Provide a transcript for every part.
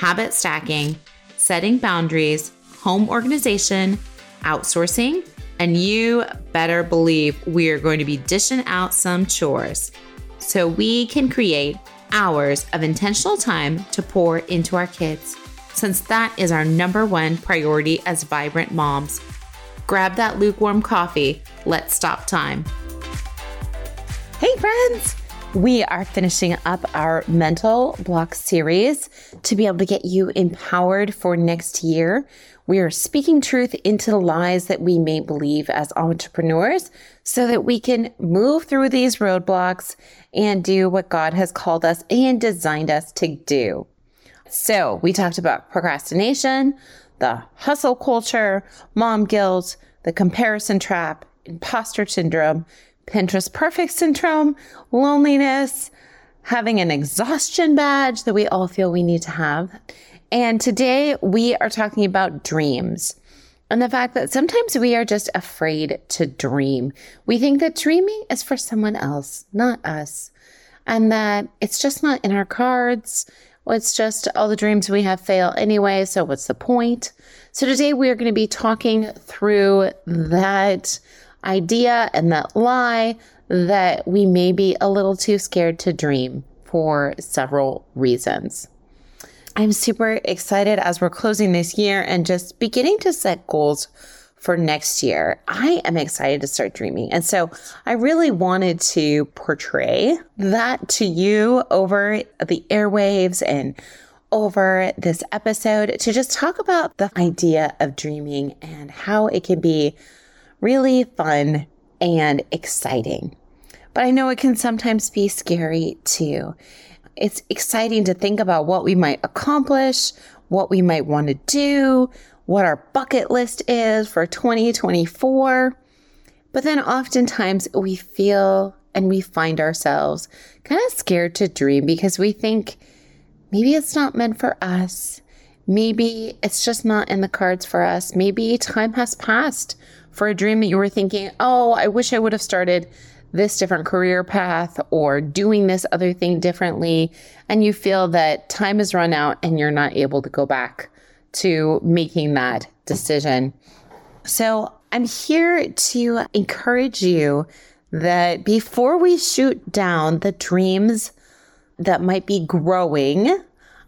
habit stacking, setting boundaries, home organization, outsourcing, and you better believe we are going to be dishing out some chores so we can create hours of intentional time to pour into our kids, since that is our number one priority as vibrant moms. Grab that lukewarm coffee. Let's stop time. Hey, friends! We are finishing up our mental block series to be able to get you empowered for next year. We are speaking truth into the lies that we may believe as entrepreneurs so that we can move through these roadblocks and do what God has called us and designed us to do. So we talked about procrastination, the hustle culture, mom guilt, the comparison trap, imposter syndrome, Pinterest perfect syndrome, loneliness, having an exhaustion badge that we all feel we need to have. And today we are talking about dreams and the fact that sometimes we are just afraid to dream. We think that dreaming is for someone else, not us, and that it's just not in our cards. It's just all the dreams we have fail anyway. So, what's the point? So, today we are going to be talking through that idea and that lie that we may be a little too scared to dream for several reasons. I'm super excited as we're closing this year and just beginning to set goals for next year. I am excited to start dreaming. And so I really wanted to portray that to you over the airwaves and over this episode to just talk about the idea of dreaming and how it can be really fun and exciting. But I know it can sometimes be scary too. It's exciting to think about what we might accomplish, what we might want to do, what our bucket list is for 2024. But then oftentimes we feel and we find ourselves kind of scared to dream because we think maybe it's not meant for us. Maybe it's just not in the cards for us. Maybe time has passed for a dream that you were thinking, oh, I wish I would have started this different career path or doing this other thing differently. And you feel that time has run out and you're not able to go back to making that decision. So I'm here to encourage you that before we shoot down the dreams that might be growing,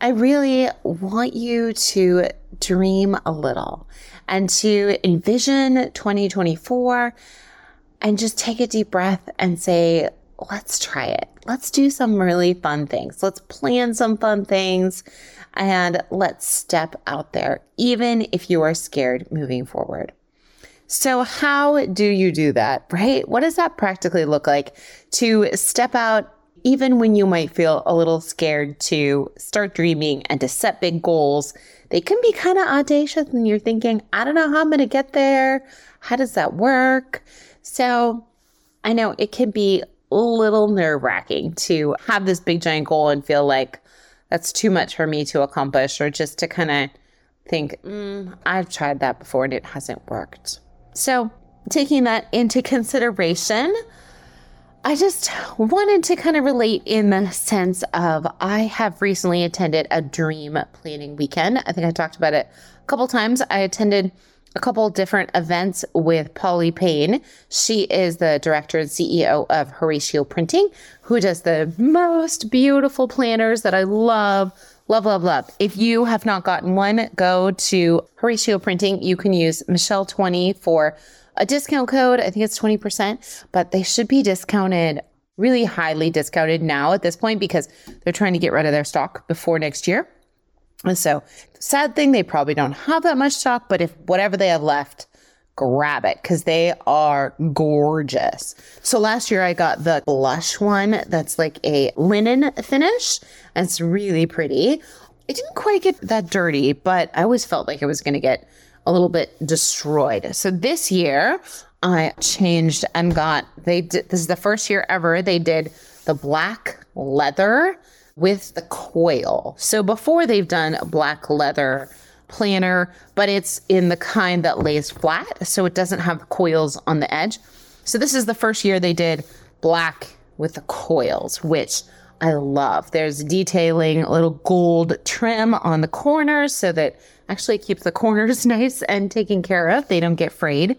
I really want you to dream a little and to envision 2024 and just take a deep breath and say, let's try it. Let's do some really fun things. Let's plan some fun things and let's step out there, even if you are scared moving forward. So, how do you do that, right? What does that practically look like to step out even when you might feel a little scared to start dreaming and to set big goals, they can be kind of audacious and you're thinking, I don't know how I'm going to get there. How does that work? So I know it can be a little nerve wracking to have this big giant goal and feel like that's too much for me to accomplish or just to kind of think, mm, I've tried that before and it hasn't worked. So taking that into consideration, I just wanted to kind of relate in the sense of I have recently attended a dream planning weekend. I think I talked about it a couple times. I attended a couple different events with Polly Payne. She is the director and CEO of Horacio Printing, who does the most beautiful planners that I love. Love, love, love. If you have not gotten one, go to Horacio Printing. You can use Michelle20 for a discount code. I think it's 20%, but they should be discounted, really highly discounted now at this point because they're trying to get rid of their stock before next year. And so, sad thing, they probably don't have that much stock, but if whatever they have left, grab it because they are gorgeous. So last year I got the blush one that's like a linen finish and it's really pretty. It didn't quite get that dirty, but I always felt like it was going to get a little bit destroyed. So this year I changed and got they did this is the first year ever they did the black leather with the coil. So before they've done a black leather planner, but it's in the kind that lays flat, so it doesn't have coils on the edge. So this is the first year they did black with the coils, which I love. There's detailing, a little gold trim on the corners so that actually keeps the corners nice and taken care of. They don't get frayed.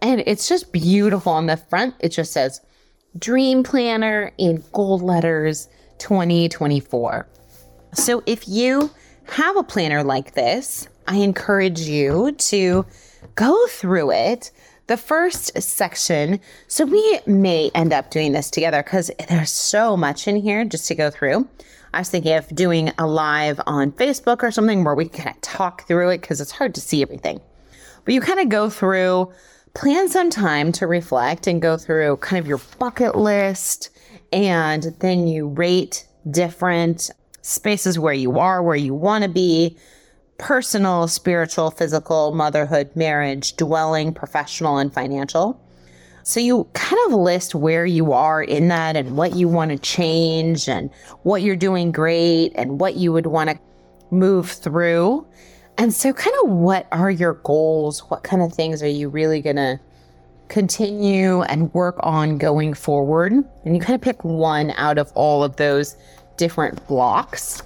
And it's just beautiful on the front. It just says Dream Planner in gold letters 2024. So if you have a planner like this, I encourage you to go through it. The first section, so we may end up doing this together because there's so much in here just to go through. I was thinking of doing a live on Facebook or something where we kind of talk through it because it's hard to see everything. But you kind of go through, plan some time to reflect and go through kind of your bucket list, and then you rate different spaces where you are, where you want to be personal, spiritual, physical, motherhood, marriage, dwelling, professional, and financial. So you kind of list where you are in that and what you want to change and what you're doing great and what you would want to move through. And so, kind of, what are your goals? What kind of things are you really going to continue and work on going forward? And you kind of pick one out of all of those different blocks.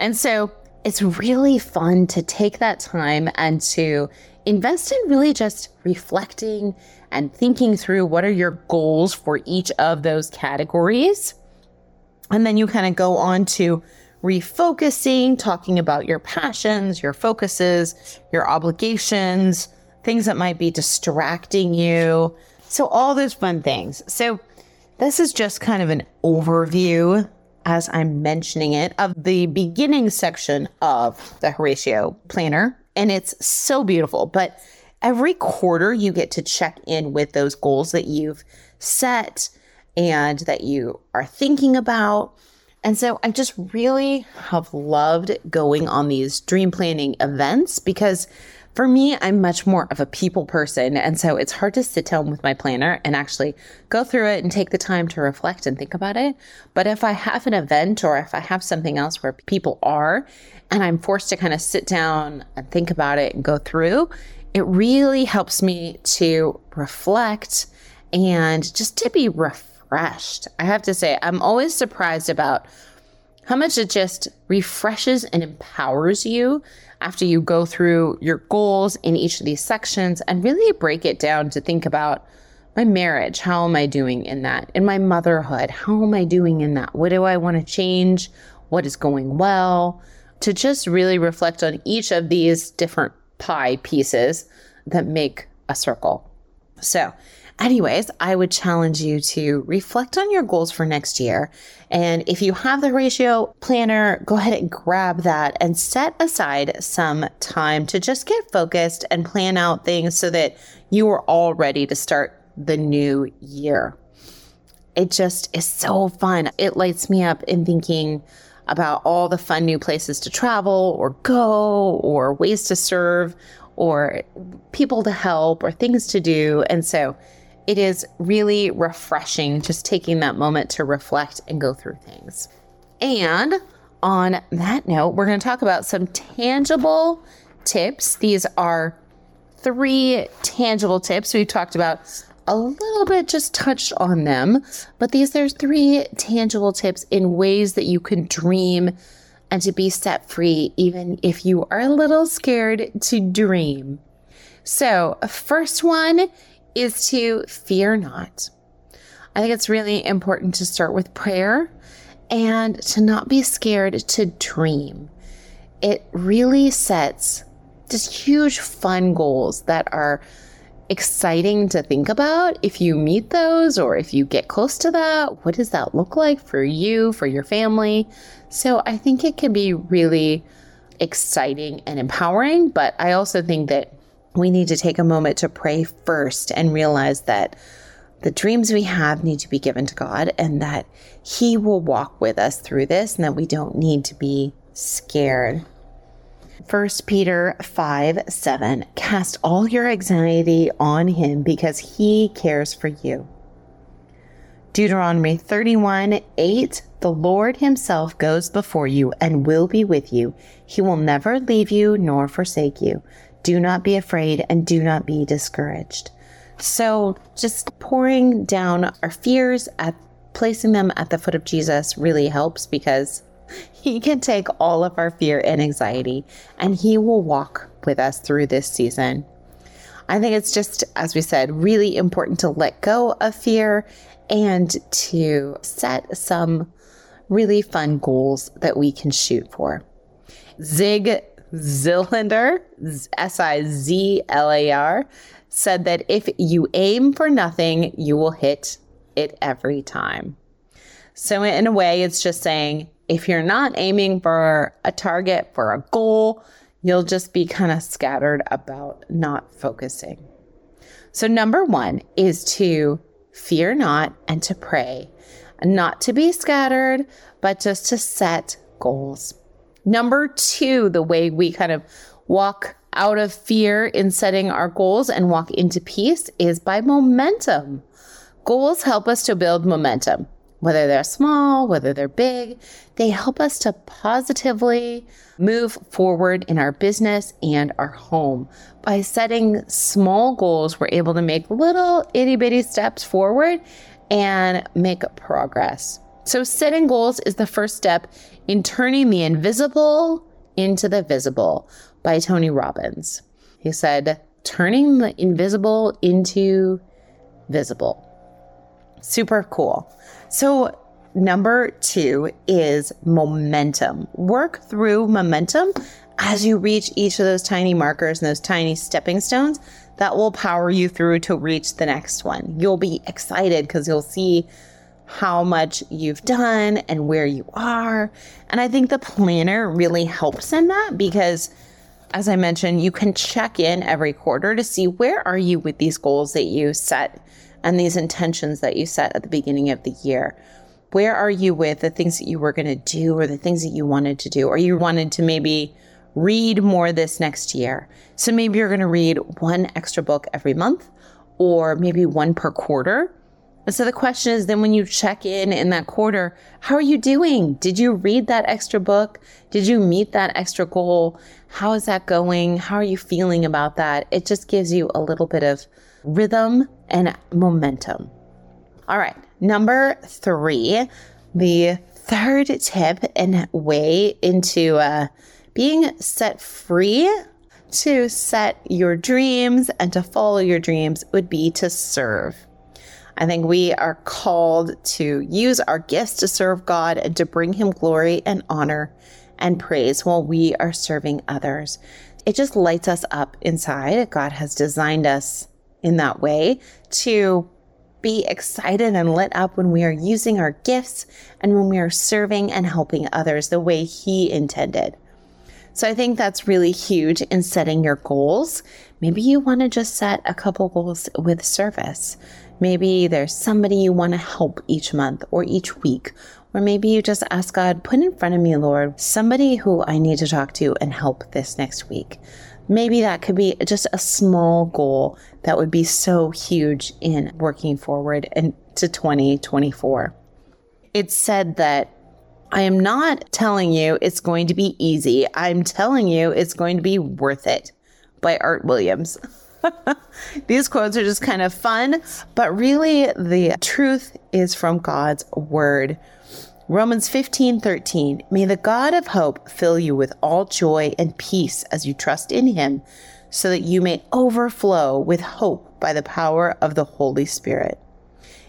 And so it's really fun to take that time and to invest in really just reflecting and thinking through what are your goals for each of those categories. And then you kind of go on to refocusing, talking about your passions, your focuses, your obligations, things that might be distracting you. So, all those fun things. So, this is just kind of an overview as I'm mentioning it, of the beginning section of the Horacio planner. And it's so beautiful. But every quarter, you get to check in with those goals that you've set and that you are thinking about. And so I just really have loved going on these dream planning events because for me, I'm much more of a people person. And so it's hard to sit down with my planner and actually go through it and take the time to reflect and think about it. But if I have an event or if I have something else where people are and I'm forced to kind of sit down and think about it and go through, it really helps me to reflect and just to be refreshed. I have to say, I'm always surprised about how much it just refreshes and empowers you after you go through your goals in each of these sections and really break it down to think about my marriage, how am I doing in that? In my motherhood, how am I doing in that? What do I want to change? What is going well? To just really reflect on each of these different pie pieces that make a circle. So, anyways, I would challenge you to reflect on your goals for next year. And if you have the ratio planner, go ahead and grab that and set aside some time to just get focused and plan out things so that you are all ready to start the new year. It just is so fun. It lights me up in thinking about all the fun new places to travel or go or ways to serve or people to help or things to do. And so it is really refreshing just taking that moment to reflect and go through things. And on that note, we're going to talk about some tangible tips. These are three tangible tips. We've talked about a little bit, just touched on them, but these there's three tangible tips in ways that you can dream and to be set free, even if you are a little scared to dream. So, first one is to fear not. I think it's really important to start with prayer and to not be scared to dream. It really sets just huge fun goals that are exciting to think about if you meet those or if you get close to that. What does that look like for you, for your family? So I think it can be really exciting and empowering, but I also think that we need to take a moment to pray first and realize that the dreams we have need to be given to God and that He will walk with us through this and that we don't need to be scared. 1 Peter 5 7 Cast all your anxiety on Him because He cares for you. Deuteronomy 31 8 The Lord Himself goes before you and will be with you. He will never leave you nor forsake you. Do not be afraid and do not be discouraged. So, just pouring down our fears at placing them at the foot of Jesus really helps because he can take all of our fear and anxiety and he will walk with us through this season. I think it's just, as we said, really important to let go of fear and to set some really fun goals that we can shoot for. Zig Ziglar, S I Z L A R, said that if you aim for nothing, you will hit it every time. So, in a way, it's just saying if you're not aiming for a target, for a goal, you'll just be kind of scattered about not focusing. So, number one is to fear not and to pray, not to be scattered, but just to set goals. Number two, the way we kind of walk out of fear in setting our goals and walk into peace is by momentum. Goals help us to build momentum, whether they're small, whether they're big. They help us to positively move forward in our business and our home. By setting small goals, we're able to make little itty bitty steps forward and make progress. So, setting goals is the first step in turning the invisible into the visible by Tony Robbins. He said, turning the invisible into visible. Super cool. So, number two is momentum. Work through momentum as you reach each of those tiny markers and those tiny stepping stones that will power you through to reach the next one. You'll be excited because you'll see how much you've done and where you are. And I think the planner really helps in that because as I mentioned, you can check in every quarter to see where are you with these goals that you set and these intentions that you set at the beginning of the year. Where are you with the things that you were going to do or the things that you wanted to do or you wanted to maybe read more this next year. So maybe you're going to read one extra book every month or maybe one per quarter and so the question is then when you check in in that quarter, how are you doing? Did you read that extra book? Did you meet that extra goal? How is that going? How are you feeling about that? It just gives you a little bit of rhythm and momentum. All right, number three, the third tip and way into uh, being set free to set your dreams and to follow your dreams would be to serve. I think we are called to use our gifts to serve God and to bring Him glory and honor and praise while we are serving others. It just lights us up inside. God has designed us in that way to be excited and lit up when we are using our gifts and when we are serving and helping others the way He intended. So I think that's really huge in setting your goals. Maybe you want to just set a couple goals with service. Maybe there's somebody you want to help each month or each week. Or maybe you just ask God, put in front of me, Lord, somebody who I need to talk to and help this next week. Maybe that could be just a small goal that would be so huge in working forward into 2024. It's said that I am not telling you it's going to be easy. I'm telling you it's going to be worth it by Art Williams. These quotes are just kind of fun, but really the truth is from God's word. Romans 15 13. May the God of hope fill you with all joy and peace as you trust in him, so that you may overflow with hope by the power of the Holy Spirit.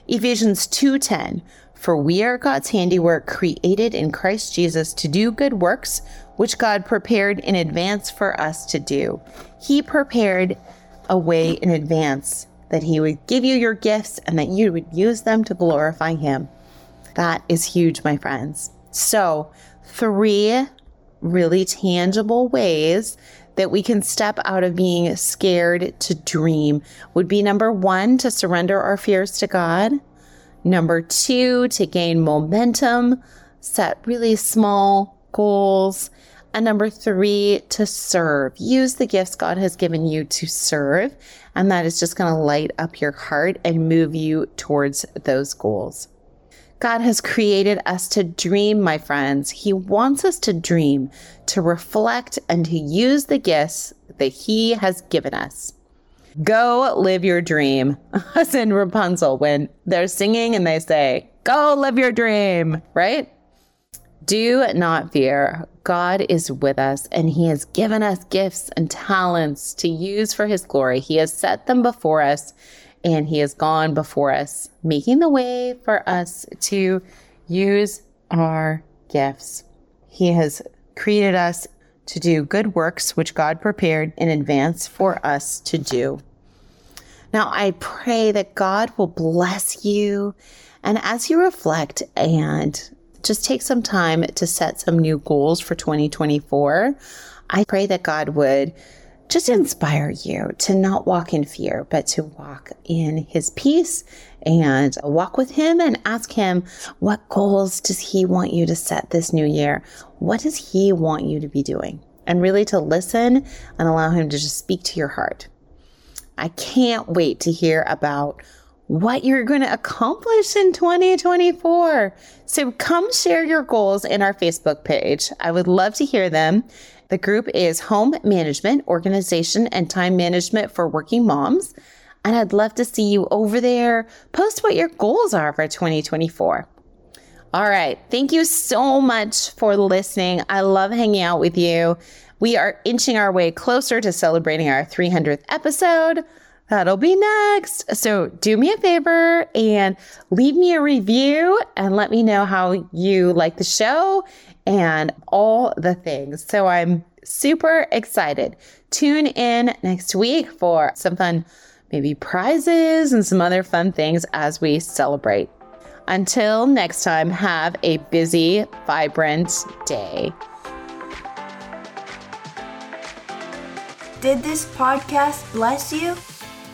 Ephesians 2:10 For we are God's handiwork, created in Christ Jesus to do good works, which God prepared in advance for us to do. He prepared a way in advance that He would give you your gifts and that you would use them to glorify Him. That is huge, my friends. So, three really tangible ways that we can step out of being scared to dream would be number one, to surrender our fears to God. Number two, to gain momentum, set really small goals. And number three, to serve. Use the gifts God has given you to serve. And that is just going to light up your heart and move you towards those goals. God has created us to dream, my friends. He wants us to dream, to reflect, and to use the gifts that He has given us. Go live your dream. As in Rapunzel, when they're singing and they say, Go live your dream, right? Do not fear. God is with us and He has given us gifts and talents to use for His glory. He has set them before us and He has gone before us, making the way for us to use our gifts. He has created us to do good works which God prepared in advance for us to do. Now, I pray that God will bless you. And as you reflect and just take some time to set some new goals for 2024. I pray that God would just inspire you to not walk in fear, but to walk in his peace and walk with him and ask him, what goals does he want you to set this new year? What does he want you to be doing? And really to listen and allow him to just speak to your heart. I can't wait to hear about what you're going to accomplish in 2024. So come share your goals in our Facebook page. I would love to hear them. The group is Home Management, Organization, and Time Management for Working Moms. And I'd love to see you over there. Post what your goals are for 2024. All right. Thank you so much for listening. I love hanging out with you. We are inching our way closer to celebrating our 300th episode. That'll be next. So do me a favor and leave me a review and let me know how you like the show and all the things. So I'm super excited. Tune in next week for some fun, maybe prizes and some other fun things as we celebrate. Until next time, have a busy, vibrant day. Did this podcast bless you?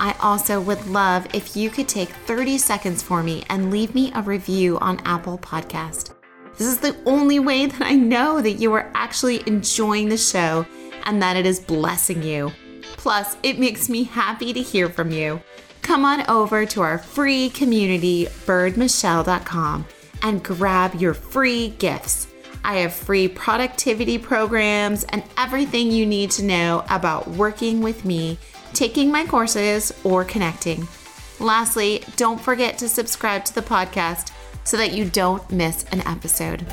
I also would love if you could take 30 seconds for me and leave me a review on Apple Podcast. This is the only way that I know that you are actually enjoying the show and that it is blessing you. Plus, it makes me happy to hear from you. Come on over to our free community, byrdmichelle.com, and grab your free gifts. I have free productivity programs and everything you need to know about working with me taking my courses, or connecting. Lastly, don't forget to subscribe to the podcast so that you don't miss an episode.